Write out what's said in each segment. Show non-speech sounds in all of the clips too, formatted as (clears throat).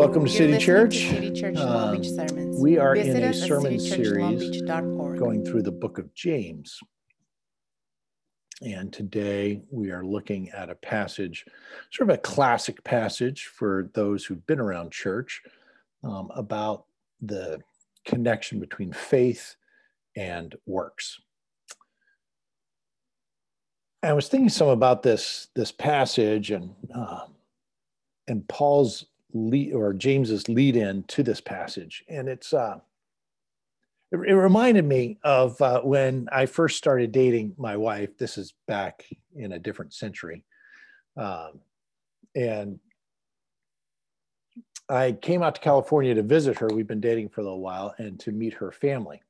welcome to You're City Church. To City Church Long Beach Um, we are Visit in a sermon series going through the book of James. And today we are looking at a passage, sort of a classic passage for those who've been around church, um, about the connection between faith and works. I was thinking some about this this passage and um, and Paul's lead or James's lead in to this passage, and it's uh, it, it reminded me of uh, when I first started dating my wife. This is back in a different century, um, and I came out to California to visit her. We've been dating for a little while, and to meet her family.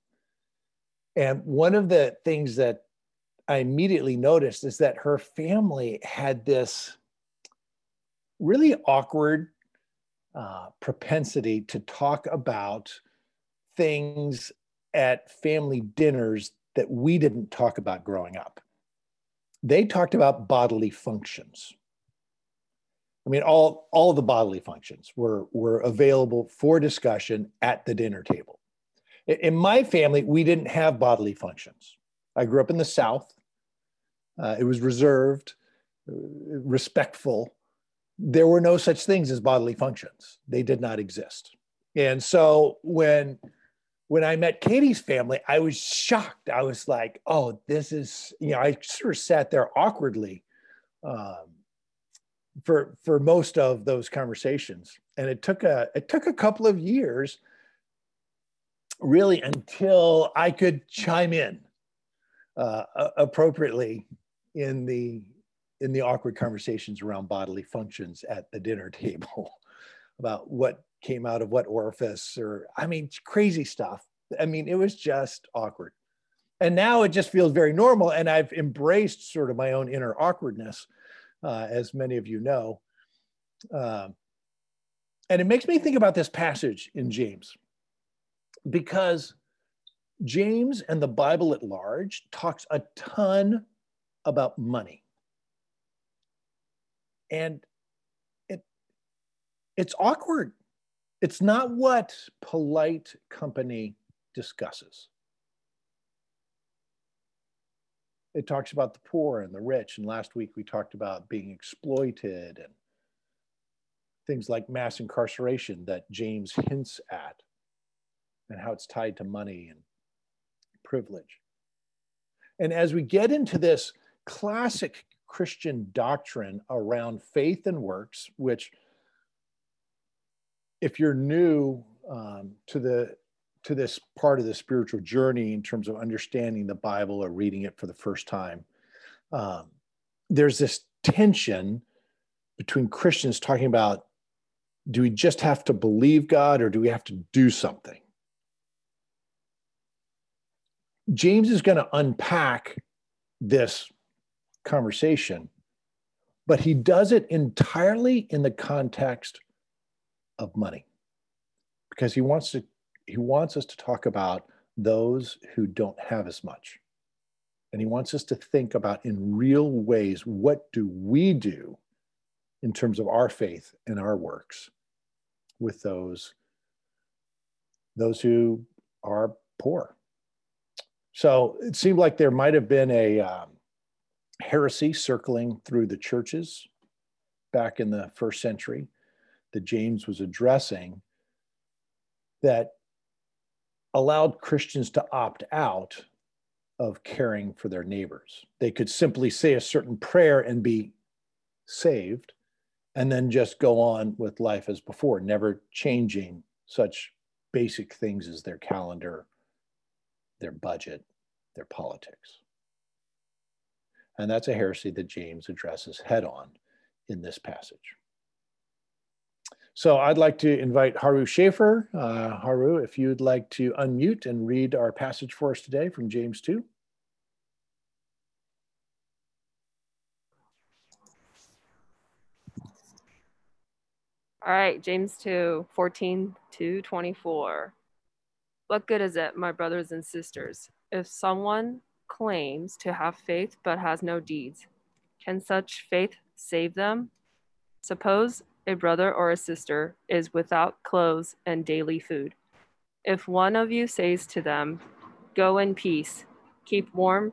And one of the things that I immediately noticed is that her family had this really awkward uh, propensity to talk about things at family dinners that we didn't talk about growing up. They talked about bodily functions. I mean, all, all the bodily functions were, were available for discussion at the dinner table. In- my family, we didn't have bodily functions. I grew up in the South. Uh, it was reserved, uh, respectful. There were no such things as bodily functions. They did not exist. And so when when I met Katie's family, I was shocked. I was like, "Oh, this is," you know, I sort of sat there awkwardly um, for for most of those conversations, and it took a it took a couple of years, really, until I could chime in uh, appropriately in the in the awkward conversations around bodily functions at the dinner (laughs) table about what came out of what orifice or i mean crazy stuff. I mean it was just awkward. And now it just feels very normal and i've embraced sort of my own inner awkwardness uh, as many of you know. Um, and it makes me think about this passage in james because james and the bible at large talks a ton about money. And it it's awkward. It's not what polite company discusses. It talks about the poor and the rich. And last week we talked about being exploited and things like mass incarceration that James hints at and how it's tied to money and privilege. And as we get into this classic Christian doctrine around faith and works, which, if you're new um, to the to this part of the spiritual journey in terms of understanding the Bible or reading it for the first time, um, there's this tension between Christians talking about do we just have to believe God or do we have to do something? James is going to unpack this conversation, but he does it entirely in the context of money because he wants to he wants us to talk about those who don't have as much. And he wants us to think about in real ways what do we do in terms of our faith and our works with those those who are poor. So it seemed like there might have been a um, heresy circling through the churches back in the first century that James was addressing that allowed Christians to opt out of caring for their neighbors. They could simply say a certain prayer and be saved, and then just go on with life as before, never changing such basic things as their calendar, their budget, their politics. And that's a heresy that James addresses head on in this passage. So I'd like to invite Haru Schaefer. Uh, Haru, if you'd like to unmute and read our passage for us today from James 2. All right, James 2 14 to 24. What good is it, my brothers and sisters, if someone claims to have faith but has no deeds? Can such faith save them? Suppose a brother or a sister is without clothes and daily food. If one of you says to them, Go in peace, keep warm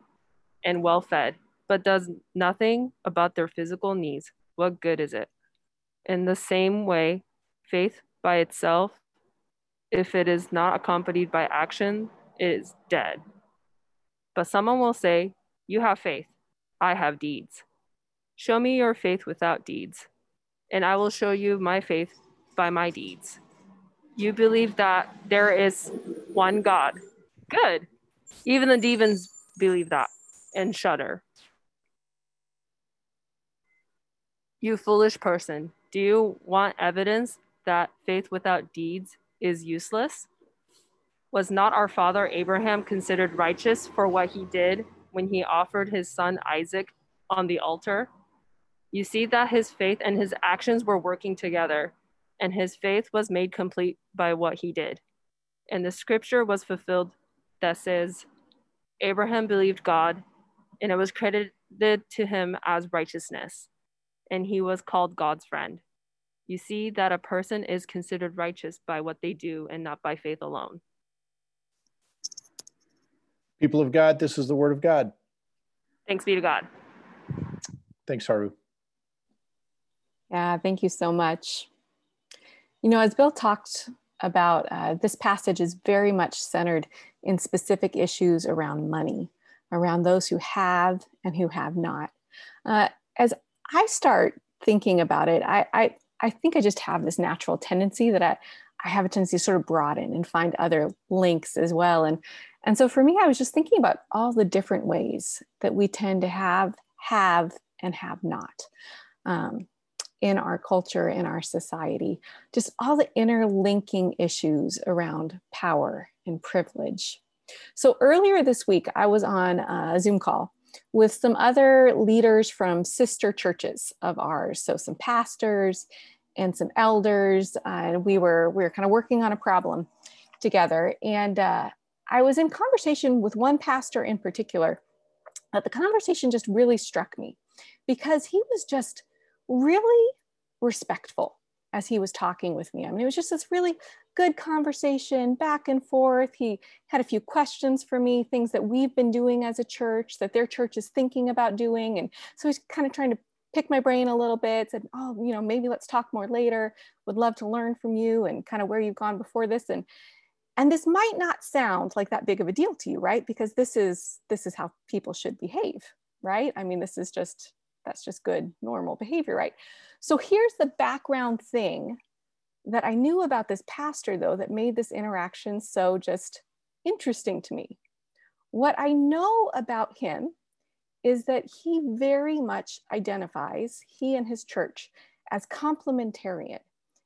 and well fed, but does nothing about their physical needs, what good is it? In the same way, faith by itself, if it is not accompanied by action, is dead. But someone will say, You have faith, I have deeds. Show me your faith without deeds, and I will show you my faith by my deeds. You believe that there is one God. Good. Even the demons believe that and shudder. You foolish person, do you want evidence that faith without deeds is useless? Was not our father Abraham considered righteous for what he did when he offered his son Isaac on the altar? You see that his faith and his actions were working together, and his faith was made complete by what he did. And the scripture was fulfilled that says, Abraham believed God, and it was credited to him as righteousness, and he was called God's friend. You see that a person is considered righteous by what they do and not by faith alone. People of God, this is the word of God. Thanks be to God. Thanks, Haru. Yeah, thank you so much. You know, as Bill talked about, uh, this passage is very much centered in specific issues around money, around those who have and who have not. Uh, as I start thinking about it, I, I, I think I just have this natural tendency that I, I have a tendency to sort of broaden and find other links as well. And, and so for me, I was just thinking about all the different ways that we tend to have, have, and have not. Um, in our culture, in our society, just all the interlinking issues around power and privilege. So earlier this week, I was on a Zoom call with some other leaders from sister churches of ours. So some pastors and some elders. And we were we were kind of working on a problem together. And uh, I was in conversation with one pastor in particular. But the conversation just really struck me because he was just really respectful as he was talking with me. I mean, it was just this really good conversation back and forth. He had a few questions for me, things that we've been doing as a church, that their church is thinking about doing. And so he's kind of trying to pick my brain a little bit, said, Oh, you know, maybe let's talk more later. Would love to learn from you and kind of where you've gone before this. And and this might not sound like that big of a deal to you, right? Because this is this is how people should behave, right? I mean, this is just that's just good normal behavior, right? So here's the background thing that I knew about this pastor, though, that made this interaction so just interesting to me. What I know about him is that he very much identifies, he and his church, as complementarian.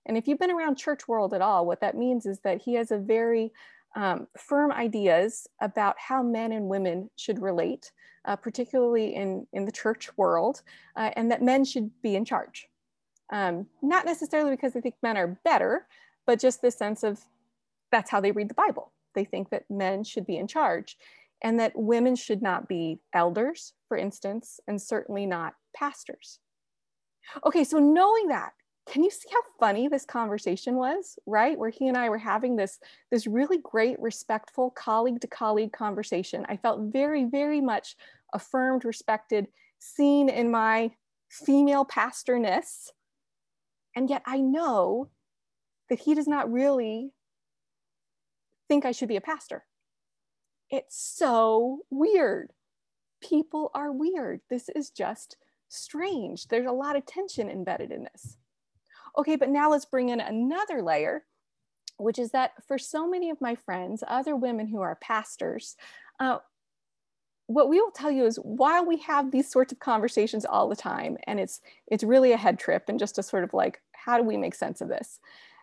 And if you've been around church world at all, what that means is that he has a very um, firm ideas about how men and women should relate, uh, particularly in, in the church world, uh, and that men should be in charge. Um, not necessarily because they think men are better, but just the sense of that's how they read the Bible. They think that men should be in charge and that women should not be elders, for instance, and certainly not pastors. Okay, so knowing that, can you see how funny this conversation was, right? Where he and I were having this, this really great, respectful colleague to colleague conversation. I felt very, very much affirmed, respected, seen in my female pastorness. And yet I know that he does not really think I should be a pastor. It's so weird. People are weird. This is just strange. There's a lot of tension embedded in this. Okay, but now let's bring in another layer, which is that for so many of my friends, other women who are pastors, uh, what we will tell you is while we have these sorts of conversations all the time, and it's it's really a head trip and just a sort of like, how do we make sense of this?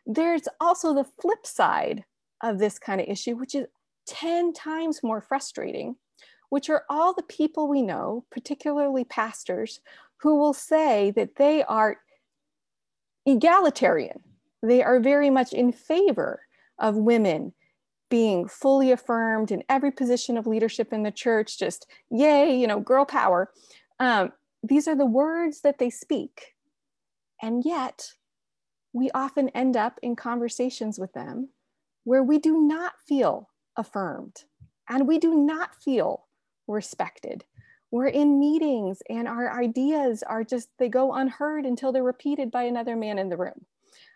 There's also the flip side of this kind of issue, which is 10 times more frustrating, which are all the people we know, particularly pastors, who will say that they are egalitarian. They are very much in favor of women being fully affirmed in every position of leadership in the church, just yay, you know, girl power. Um, these are the words that they speak. And yet, we often end up in conversations with them where we do not feel affirmed and we do not feel respected. We're in meetings and our ideas are just, they go unheard until they're repeated by another man in the room.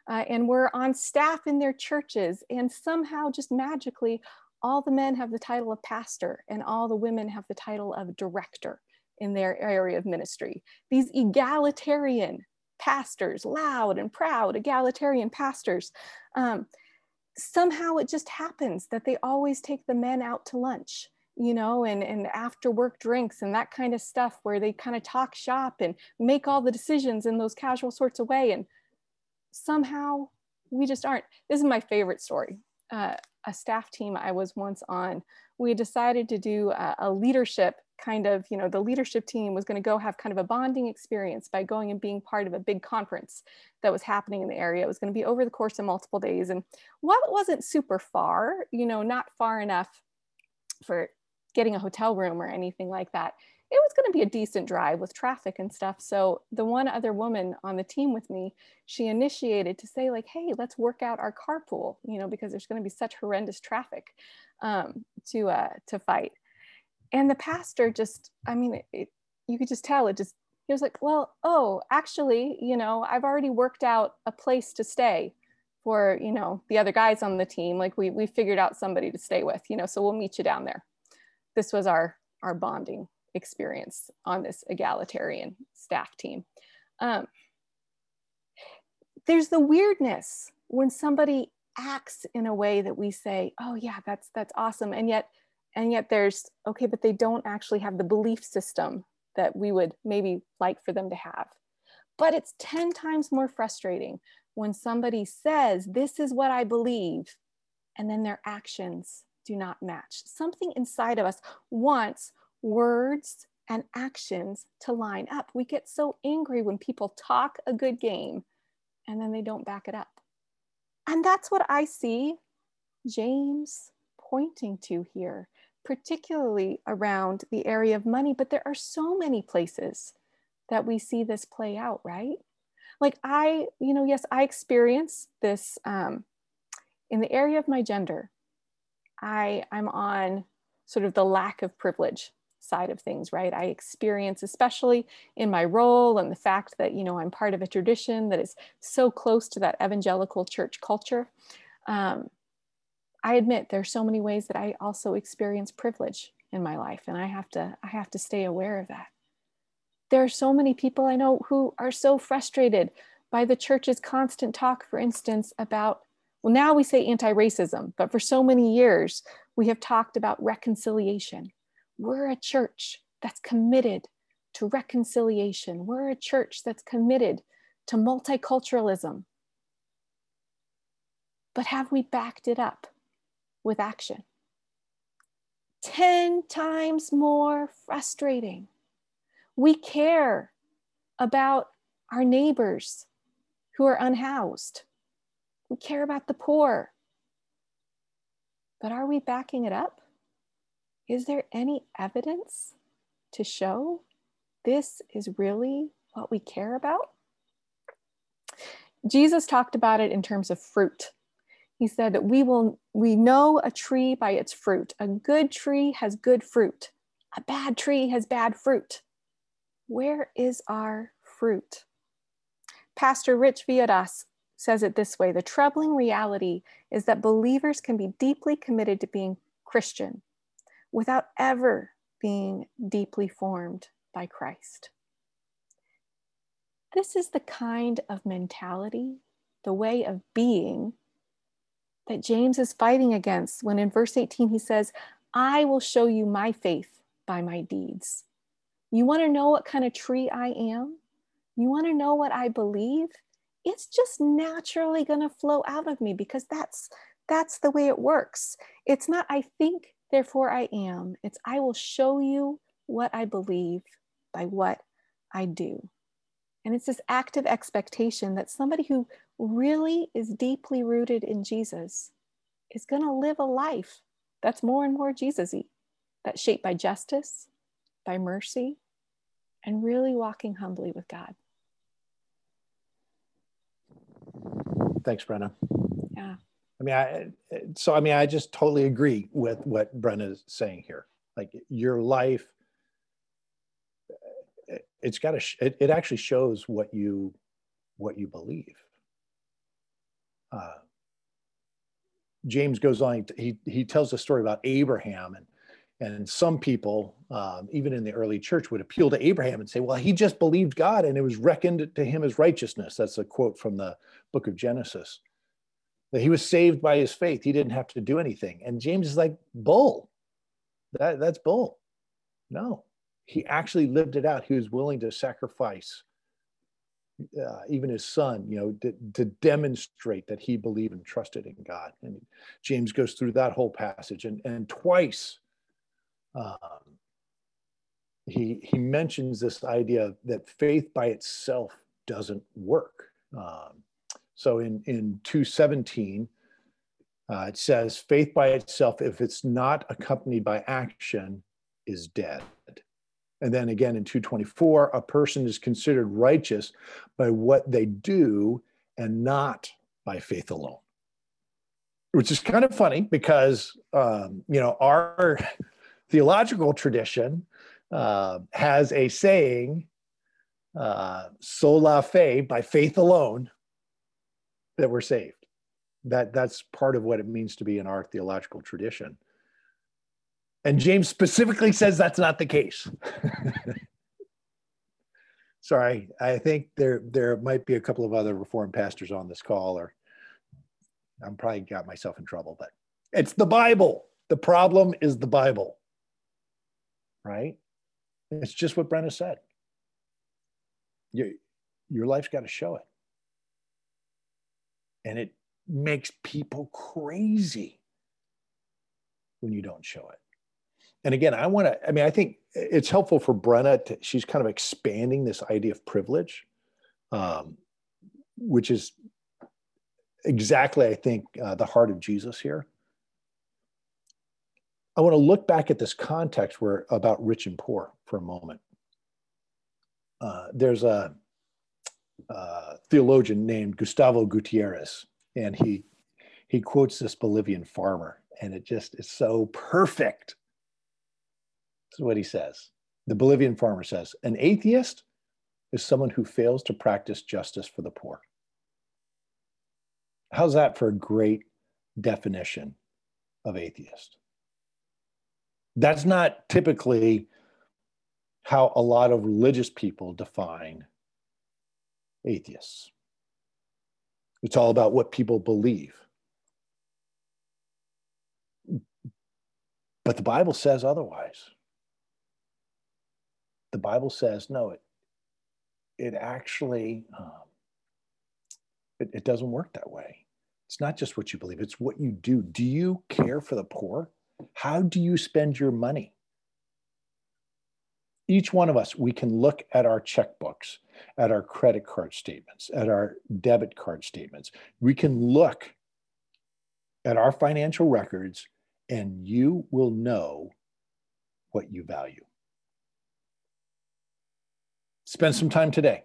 Uh, and we're on staff in their churches, and somehow, just magically, all the men have the title of pastor and all the women have the title of director in their area of ministry. These egalitarian pastors, loud and proud egalitarian pastors. Um, somehow it just happens that they always take the men out to lunch you know and and after work drinks and that kind of stuff where they kind of talk shop and make all the decisions in those casual sorts of way and somehow we just aren't this is my favorite story uh, a staff team i was once on we decided to do a, a leadership kind of, you know, the leadership team was going to go have kind of a bonding experience by going and being part of a big conference that was happening in the area. It was going to be over the course of multiple days. And while it wasn't super far, you know, not far enough for getting a hotel room or anything like that, it was going to be a decent drive with traffic and stuff. So the one other woman on the team with me, she initiated to say like, "Hey, let's work out our carpool," you know, because there's going to be such horrendous traffic um, to uh, to fight and the pastor just i mean it, it, you could just tell it just he was like well oh actually you know i've already worked out a place to stay for you know the other guys on the team like we we figured out somebody to stay with you know so we'll meet you down there this was our our bonding experience on this egalitarian staff team. Um, there's the weirdness when somebody acts in a way that we say oh yeah that's that's awesome. And yet and yet there's okay but they don't actually have the belief system that we would maybe like for them to have. But it's 10 times more frustrating when somebody says this is what i believe and then their actions do not match something inside of us wants words and actions to line up we get so angry when people talk a good game and then they don't back it up and that's what i see james pointing to here particularly around the area of money, but there are so many places that we see this play out, right? Like I, you know, yes, I experience this um, in the area of my gender. I, I'm on sort of the lack of privilege side of things, right? I experience, especially in my role and the fact that, you know, I'm part of a tradition that is so close to that evangelical church culture. Um, I admit there's so many ways that I also experience privilege in my life and I have to I have to stay aware of that. There are so many people I know who are so frustrated by the church's constant talk for instance about well now we say anti-racism but for so many years we have talked about reconciliation. We're a church that's committed to reconciliation. We're a church that's committed to multiculturalism. But have we backed it up? with action. 10 times more frustrating. We care about our neighbors who are unhoused. We care about the poor. But are we backing it up? Is there any evidence to show this is really what we care about? Jesus talked about it in terms of fruit he said that we will we know a tree by its fruit a good tree has good fruit a bad tree has bad fruit where is our fruit pastor rich villodas says it this way the troubling reality is that believers can be deeply committed to being christian without ever being deeply formed by christ this is the kind of mentality the way of being that James is fighting against when in verse 18 he says, I will show you my faith by my deeds. You want to know what kind of tree I am? You want to know what I believe? It's just naturally going to flow out of me because that's that's the way it works. It's not I think therefore I am. It's I will show you what I believe by what I do. And it's this active expectation that somebody who really is deeply rooted in Jesus is going to live a life that's more and more Jesus-y, that's shaped by justice, by mercy, and really walking humbly with God. Thanks, Brenna. Yeah. I mean, I so I mean, I just totally agree with what Brenna is saying here. Like your life, it's got to. It, it actually shows what you what you believe. Uh, James goes on. He he tells a story about Abraham and and some people, um, even in the early church, would appeal to Abraham and say, "Well, he just believed God, and it was reckoned to him as righteousness." That's a quote from the book of Genesis. That he was saved by his faith; he didn't have to do anything. And James is like, "Bull, that that's bull." No, he actually lived it out. He was willing to sacrifice uh, even his son, you know, to, to, demonstrate that he believed and trusted in God. And James goes through that whole passage, and and twice um, he he mentions this idea that faith by itself doesn't work. Um, so in in two seventeen, uh, it says faith by itself, if it's not accompanied by action, is dead. And then again in 224, a person is considered righteous by what they do and not by faith alone. Which is kind of funny because um, you know our theological tradition uh, has a saying, uh, sola fide, by faith alone, that we're saved. That, that's part of what it means to be in our theological tradition. And James specifically says that's not the case. (laughs) Sorry, I think there there might be a couple of other reformed pastors on this call, or I'm probably got myself in trouble, but it's the Bible. The problem is the Bible right? It's just what Brenna said. Your, your life's got to show it. And it makes people crazy when you don't show it. And again, I want to, I mean, I think it's helpful for Brenna to, she's kind of expanding this idea of privilege, um, which is exactly, I think, uh, the heart of Jesus here. I want to look back at this context where about rich and poor for a moment. Uh, there's a, a, theologian named Gustavo Gutierrez, and he he quotes this Bolivian farmer, and it just is so perfect. This is what he says. The Bolivian farmer says, "An atheist is someone who fails to practice justice for the poor." How's that for a great definition of atheist? That's not typically how a lot of religious people define atheists. It's all about what people believe. But the Bible says otherwise. The Bible says, no, it, it actually um, it, it doesn't work that way. It's not just what you believe, it's what you do. Do you care for the poor? How do you spend your money? Each one of us, we can look at our checkbooks, at our credit card statements, at our debit card statements. We can look at our financial records, and you will know what you value. Spend some time today.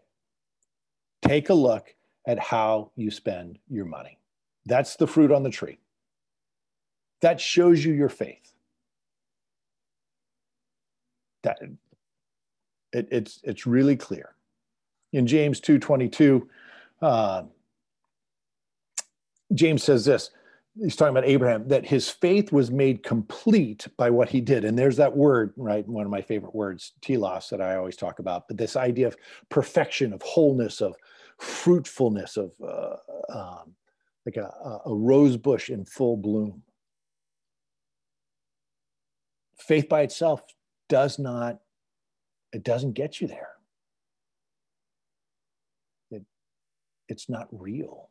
Take a look at how you spend your money. That's the fruit on the tree. That shows you your faith. That it, it's it's really clear. In James 2:22, uh, James says this. He's talking about Abraham, that his faith was made complete by what he did. And there's that word, right? One of my favorite words, telos, that I always talk about. But this idea of perfection, of wholeness, of fruitfulness, of uh, um, like a, a rose bush in full bloom faith by itself does not it doesn't get you there. It, it's not real.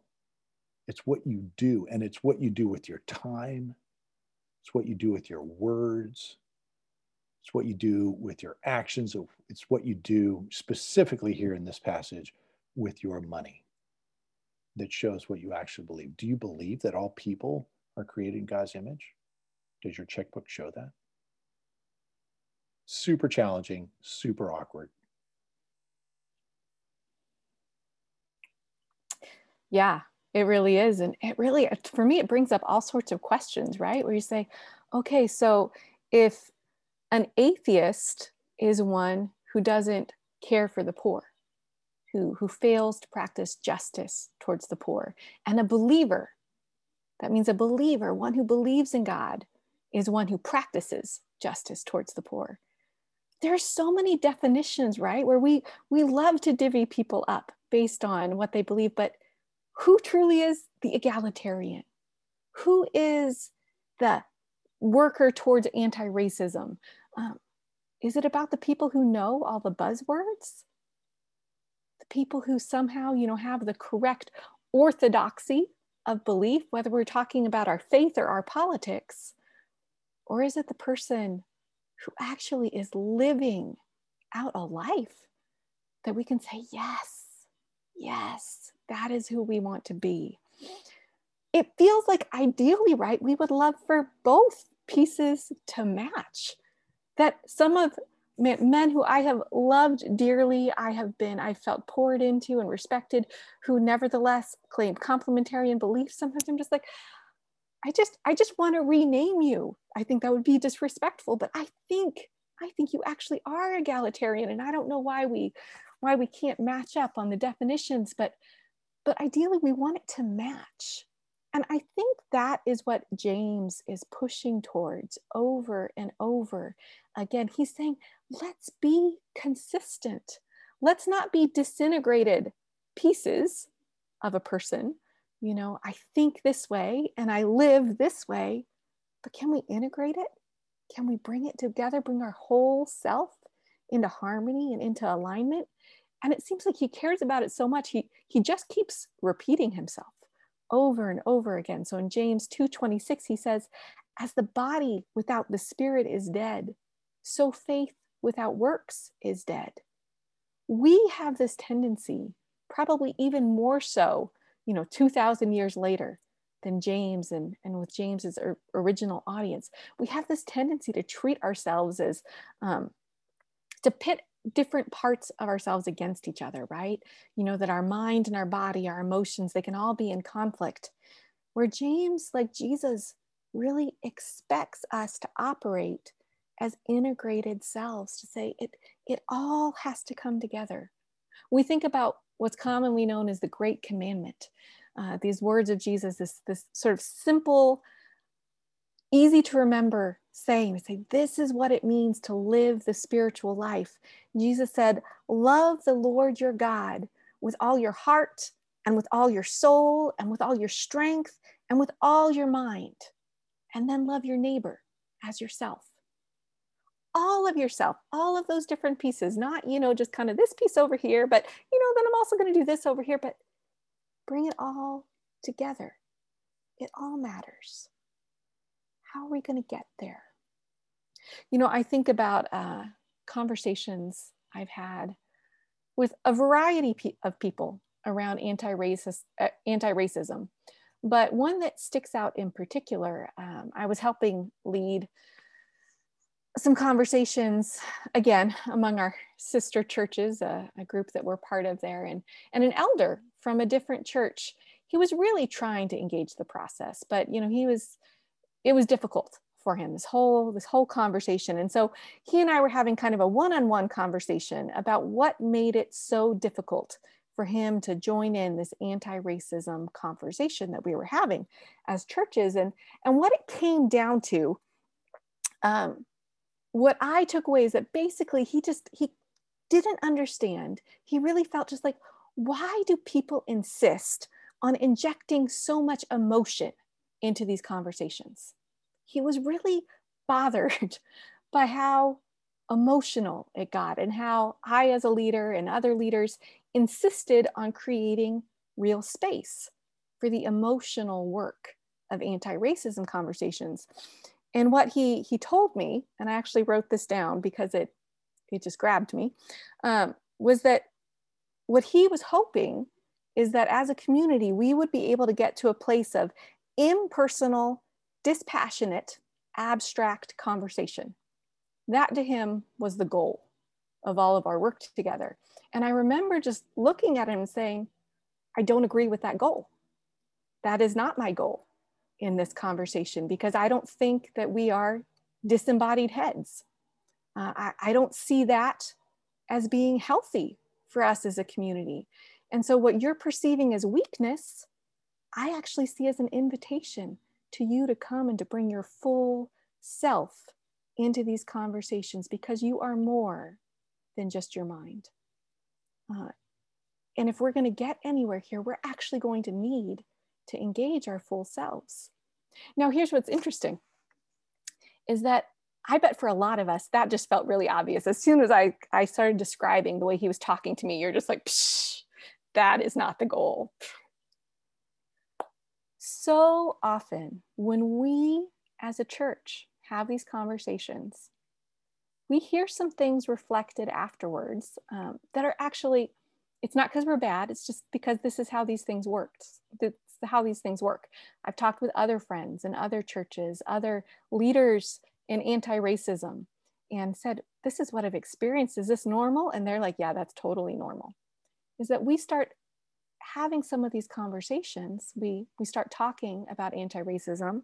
It's what you do and it's what you do with your time. It's what you do with your words. It's what you do with your actions. It's what you do specifically here in this passage with your money that shows what you actually believe. Do you believe that all people are created in god's image? Does your checkbook show that super challenging, super awkward. Yeah, It really is. And it really, for me, it brings up all sorts of questions, right? Where you say, okay, so if an atheist is one who doesn't care for the poor, who, who fails to practice justice towards the poor, and a believer, that means a believer, one who believes in God, is one who practices justice towards the poor. There are so many definitions, right? Where we we love to divvy people up based on what they believe, but who truly is the egalitarian? Who is the worker towards anti racism? Um, is it about the people who know all the buzzwords? The people who somehow, you know, have the correct orthodoxy of belief, whether we're talking about our faith or our politics? Or is it the person who actually is living out a life that we can say, yes, yes, that is who we want to be. It feels like ideally, right? We would love for both pieces to match. That some of men who I have loved dearly, I have been, I felt poured into and respected, who nevertheless claim complementarian beliefs. Sometimes I'm just like, I just, I just want to rename you. I think that would be disrespectful, but I think, I think you actually are egalitarian, and I don't know why we, why we can't match up on the definitions, but but ideally we want it to match. And I think that is what James is pushing towards over and over again. He's saying, let's be consistent. Let's not be disintegrated pieces of a person. You know, I think this way and I live this way, but can we integrate it? Can we bring it together, bring our whole self into harmony and into alignment? and it seems like he cares about it so much he he just keeps repeating himself over and over again so in james 2.26 he says as the body without the spirit is dead so faith without works is dead we have this tendency probably even more so you know 2000 years later than james and, and with james's original audience we have this tendency to treat ourselves as um, to pit different parts of ourselves against each other, right? You know, that our mind and our body, our emotions, they can all be in conflict. Where James, like Jesus, really expects us to operate as integrated selves, to say it, it all has to come together. We think about what's commonly known as the Great Commandment. Uh, these words of Jesus, this, this sort of simple, easy to remember saying. Say, This is what it means to live the spiritual life. Jesus said, Love the Lord your God with all your heart and with all your soul and with all your strength and with all your mind. And then love your neighbor as yourself. All of yourself, all of those different pieces, not, you know, just kind of this piece over here, but, you know, then I'm also going to do this over here, but bring it all together. It all matters. How are we going to get there? You know, I think about uh, conversations I've had with a variety of people around anti-racist, uh, anti-racism, but one that sticks out in particular. Um, I was helping lead some conversations again among our sister churches, a, a group that we're part of there, and and an elder from a different church. He was really trying to engage the process, but you know he was it was difficult for him this whole this whole conversation and so he and i were having kind of a one-on-one conversation about what made it so difficult for him to join in this anti-racism conversation that we were having as churches and and what it came down to um, what i took away is that basically he just he didn't understand he really felt just like why do people insist on injecting so much emotion into these conversations he was really bothered (laughs) by how emotional it got and how I, as a leader, and other leaders insisted on creating real space for the emotional work of anti-racism conversations. And what he he told me, and I actually wrote this down because it it just grabbed me, um, was that what he was hoping is that as a community we would be able to get to a place of impersonal dispassionate, abstract conversation. That to him was the goal of all of our work together. And I remember just looking at him saying, I don't agree with that goal. that is not my goal in this conversation because I don't think that we are disembodied heads. Uh, I, I don't see that as being healthy for us as a community. And so, what you're perceiving as weakness, I actually see as an invitation to you to come and to bring your full self into these conversations because you are more than just your mind. Uh, and if we're going to get anywhere here, we're actually going to need to engage our full selves. Now, here's what's interesting is that I bet for a lot of us, that just felt really obvious. As soon as I, I started describing the way he was talking to me, you're just like, that is not the goal. So often, when we as a church have these conversations, we hear some things reflected afterwards um, that are actually, it's not because we're bad, it's just because this is how these things worked. How these things work. I've talked with other friends in other churches, other leaders in anti racism, and said, This is what I've experienced. Is this normal? And they're like, Yeah, that's totally normal. Is that we start having some of these conversations, we, we start talking about anti racism.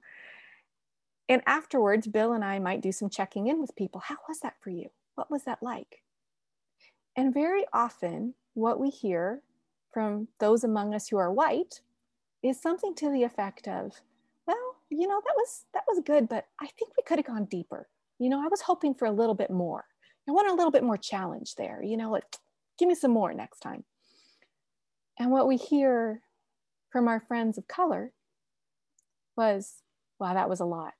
And afterwards, Bill and I might do some checking in with people. How was that for you? What was that like? And very often, what we hear from those among us who are white is something to the effect of, well, you know, that was that was good, but I think we could have gone deeper. You know, I was hoping for a little bit more. I want a little bit more challenge there. You know, like give me some more next time. And what we hear from our friends of color was, wow, that was a lot.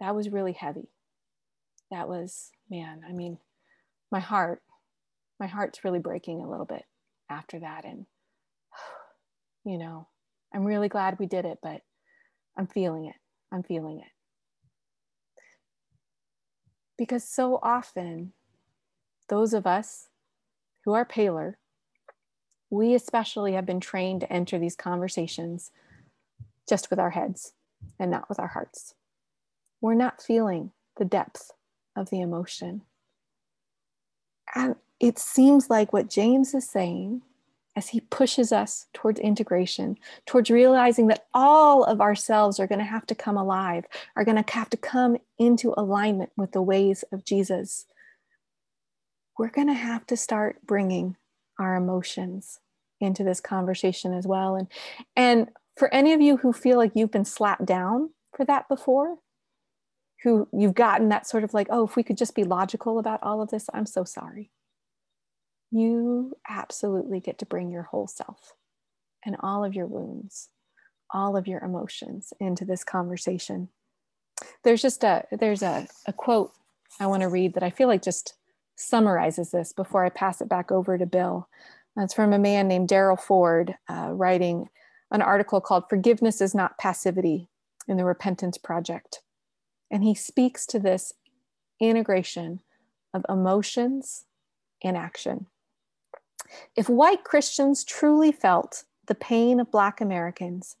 That was really heavy. That was, man, I mean, my heart, my heart's really breaking a little bit after that. And, (sighs) you know, I'm really glad we did it, but I'm feeling it. I'm feeling it. Because so often, those of us who are paler, we especially have been trained to enter these conversations just with our heads and not with our hearts. We're not feeling the depth of the emotion. And it seems like what James is saying as he pushes us towards integration, towards realizing that all of ourselves are going to have to come alive, are going to have to come into alignment with the ways of Jesus. We're going to have to start bringing our emotions into this conversation as well. And, and for any of you who feel like you've been slapped down for that before, who you've gotten that sort of like, oh, if we could just be logical about all of this, I'm so sorry you absolutely get to bring your whole self and all of your wounds, all of your emotions into this conversation. There's just a there's a, a quote I want to read that I feel like just summarizes this before I pass it back over to Bill. It's from a man named Daryl Ford uh, writing an article called Forgiveness is Not Passivity in the Repentance Project. And he speaks to this integration of emotions and action. If white Christians truly felt the pain of Black Americans,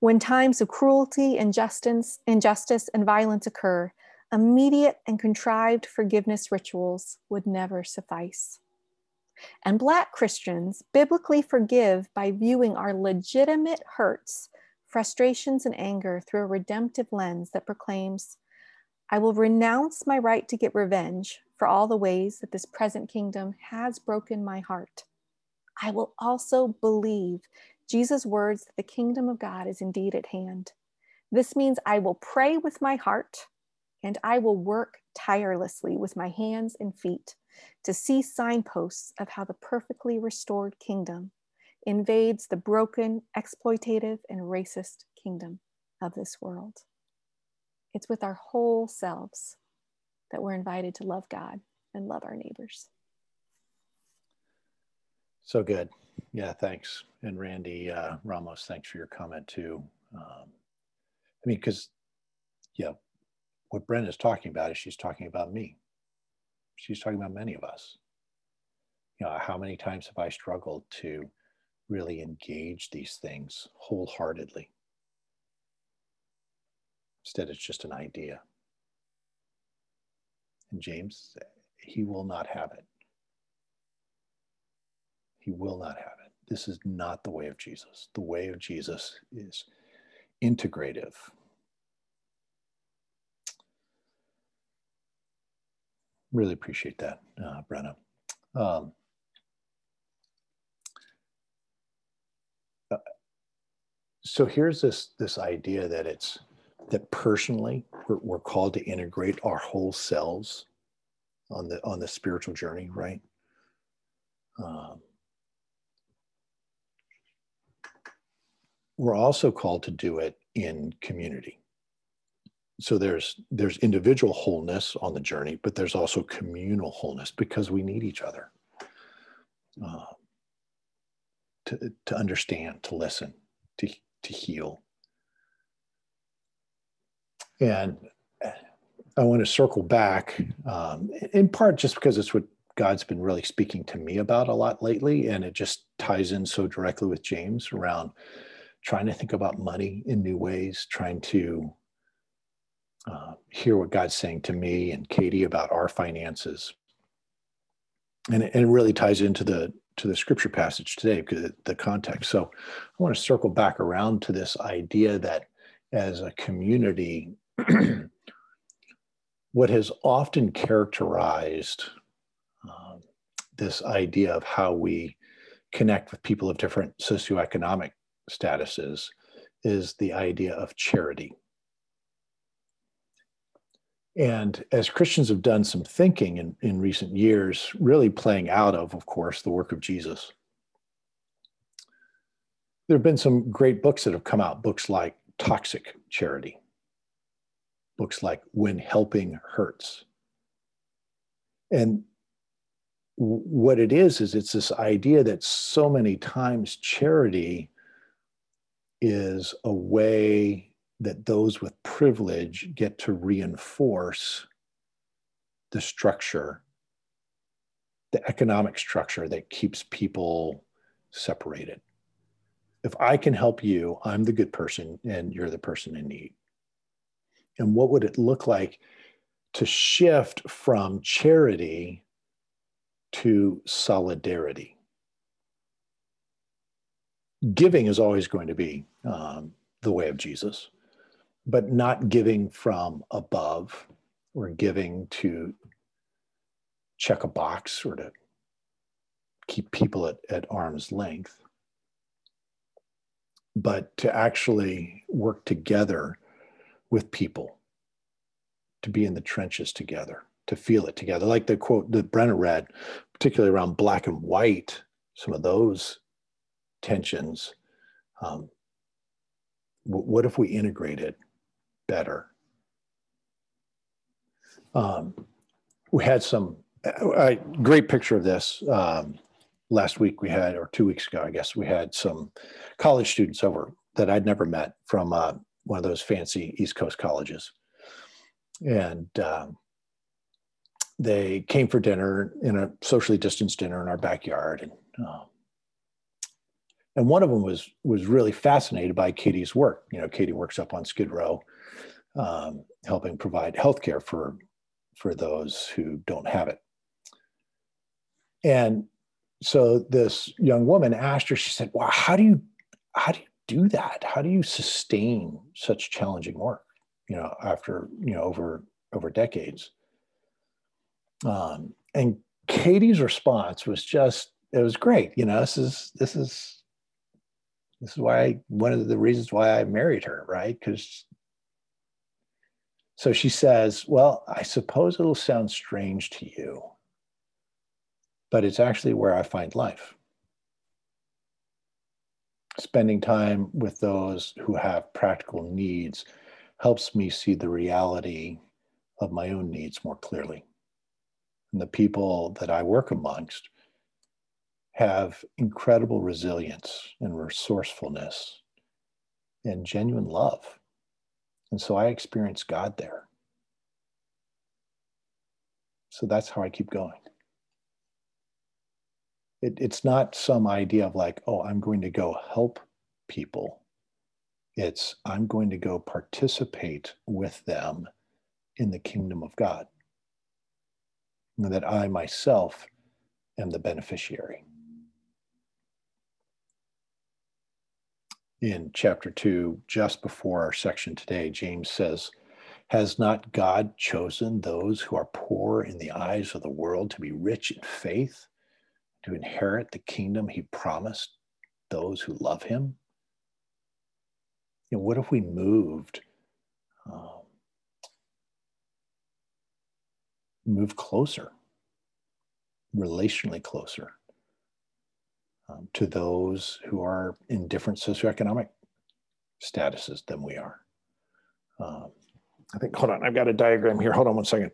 when times of cruelty, injustice, injustice, and violence occur, immediate and contrived forgiveness rituals would never suffice. And Black Christians biblically forgive by viewing our legitimate hurts, frustrations, and anger through a redemptive lens that proclaims, I will renounce my right to get revenge for all the ways that this present kingdom has broken my heart. I will also believe Jesus' words that the kingdom of God is indeed at hand. This means I will pray with my heart and I will work tirelessly with my hands and feet to see signposts of how the perfectly restored kingdom invades the broken, exploitative, and racist kingdom of this world. It's with our whole selves that we're invited to love God and love our neighbors. So good. Yeah, thanks. And Randy uh, Ramos, thanks for your comment too. Um, I mean, because, yeah, what Bren is talking about is she's talking about me. She's talking about many of us. You know, how many times have I struggled to really engage these things wholeheartedly? Instead, it's just an idea. And James, he will not have it. He will not have it. this is not the way of Jesus. The way of Jesus is integrative. Really appreciate that, uh, Brenna. Um, uh, so here's this this idea that it's that personally we're, we're called to integrate our whole selves on the on the spiritual journey, right? Um, we're also called to do it in community so there's there's individual wholeness on the journey but there's also communal wholeness because we need each other uh, to, to understand to listen to, to heal and i want to circle back um, in part just because it's what god's been really speaking to me about a lot lately and it just ties in so directly with james around trying to think about money in new ways trying to uh, hear what God's saying to me and Katie about our finances. And it, and it really ties into the to the scripture passage today because the context. So I want to circle back around to this idea that as a community, (clears throat) what has often characterized um, this idea of how we connect with people of different socioeconomic statuses is the idea of charity. And as Christians have done some thinking in, in recent years, really playing out of, of course, the work of Jesus, there have been some great books that have come out, books like Toxic Charity, books like When Helping Hurts. And what it is, is it's this idea that so many times charity is a way that those with privilege get to reinforce the structure, the economic structure that keeps people separated. If I can help you, I'm the good person and you're the person in need. And what would it look like to shift from charity to solidarity? Giving is always going to be um, the way of Jesus but not giving from above or giving to check a box or to keep people at, at arm's length, but to actually work together with people, to be in the trenches together, to feel it together. Like the quote that Brenna read, particularly around black and white, some of those tensions. Um, what if we integrated better. Um, we had some a great picture of this um, last week. We had, or two weeks ago, I guess, we had some college students over that I'd never met from uh, one of those fancy East Coast colleges, and um, they came for dinner in a socially distanced dinner in our backyard, and uh, and one of them was was really fascinated by Katie's work. You know, Katie works up on Skid Row um, helping provide healthcare for for those who don't have it. And so this young woman asked her, she said, well, how do you how do you do that? How do you sustain such challenging work? You know, after, you know, over over decades. Um, and Katie's response was just, it was great. You know, this is this is this is why I, one of the reasons why I married her, right? Because so she says, Well, I suppose it'll sound strange to you, but it's actually where I find life. Spending time with those who have practical needs helps me see the reality of my own needs more clearly. And the people that I work amongst have incredible resilience and resourcefulness and genuine love and so I experience God there. So that's how I keep going. It, it's not some idea of like, oh, I'm going to go help people. It's I'm going to go participate with them in the kingdom of God. And that I myself am the beneficiary. in chapter 2, just before our section today, James says, Has not God chosen those who are poor in the eyes of the world to be rich in faith, to inherit the kingdom he promised those who love him? You know, what if we moved? Um, move closer, relationally closer um, to those who are in different socioeconomic statuses than we are. Um, I think, hold on, I've got a diagram here. Hold on one second.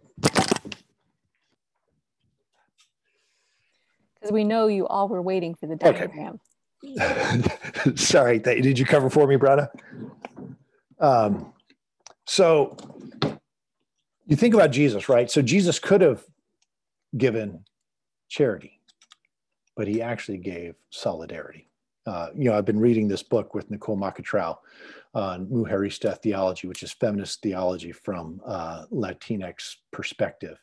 Because we know you all were waiting for the diagram. Okay. (laughs) Sorry, th- did you cover for me, Brada? Um, so you think about Jesus, right? So Jesus could have given charity, but he actually gave solidarity. Uh, you know, I've been reading this book with Nicole Macatrao on Mujerista theology, which is feminist theology from uh, Latinx perspective.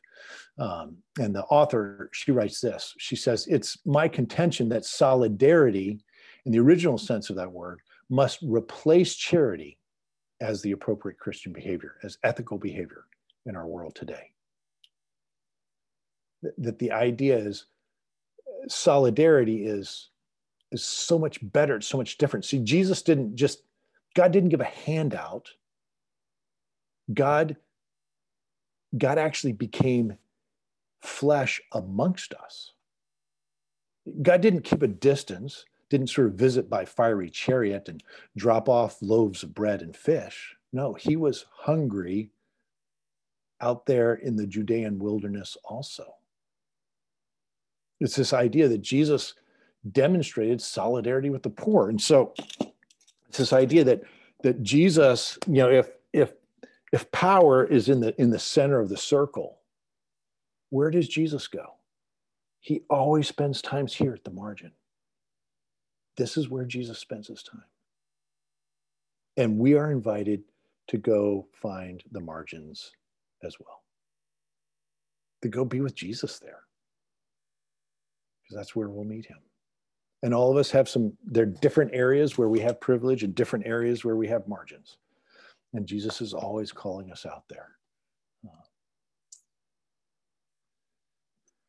Um, and the author, she writes this. She says, It's my contention that solidarity, in the original sense of that word, must replace charity as the appropriate Christian behavior, as ethical behavior in our world today. That, the idea is solidarity is is so much better, it's so much different. See, Jesus didn't just God didn't give a handout. God God actually became flesh amongst us. God didn't keep a distance, didn't sort of visit by fiery chariot and drop off loaves of bread and fish. No, he was hungry out there in the Judean wilderness also. It's this idea that Jesus demonstrated solidarity with the poor. And so it's this idea that that Jesus, you know, if if if power is in the in the center of the circle, where does Jesus go? He always spends times here at the margin. This is where Jesus spends his time. And we are invited to go find the margins as well. To go be with Jesus there. Because that's where we'll meet him. And all of us have some, there are different areas where we have privilege and different areas where we have margins. And Jesus is always calling us out there.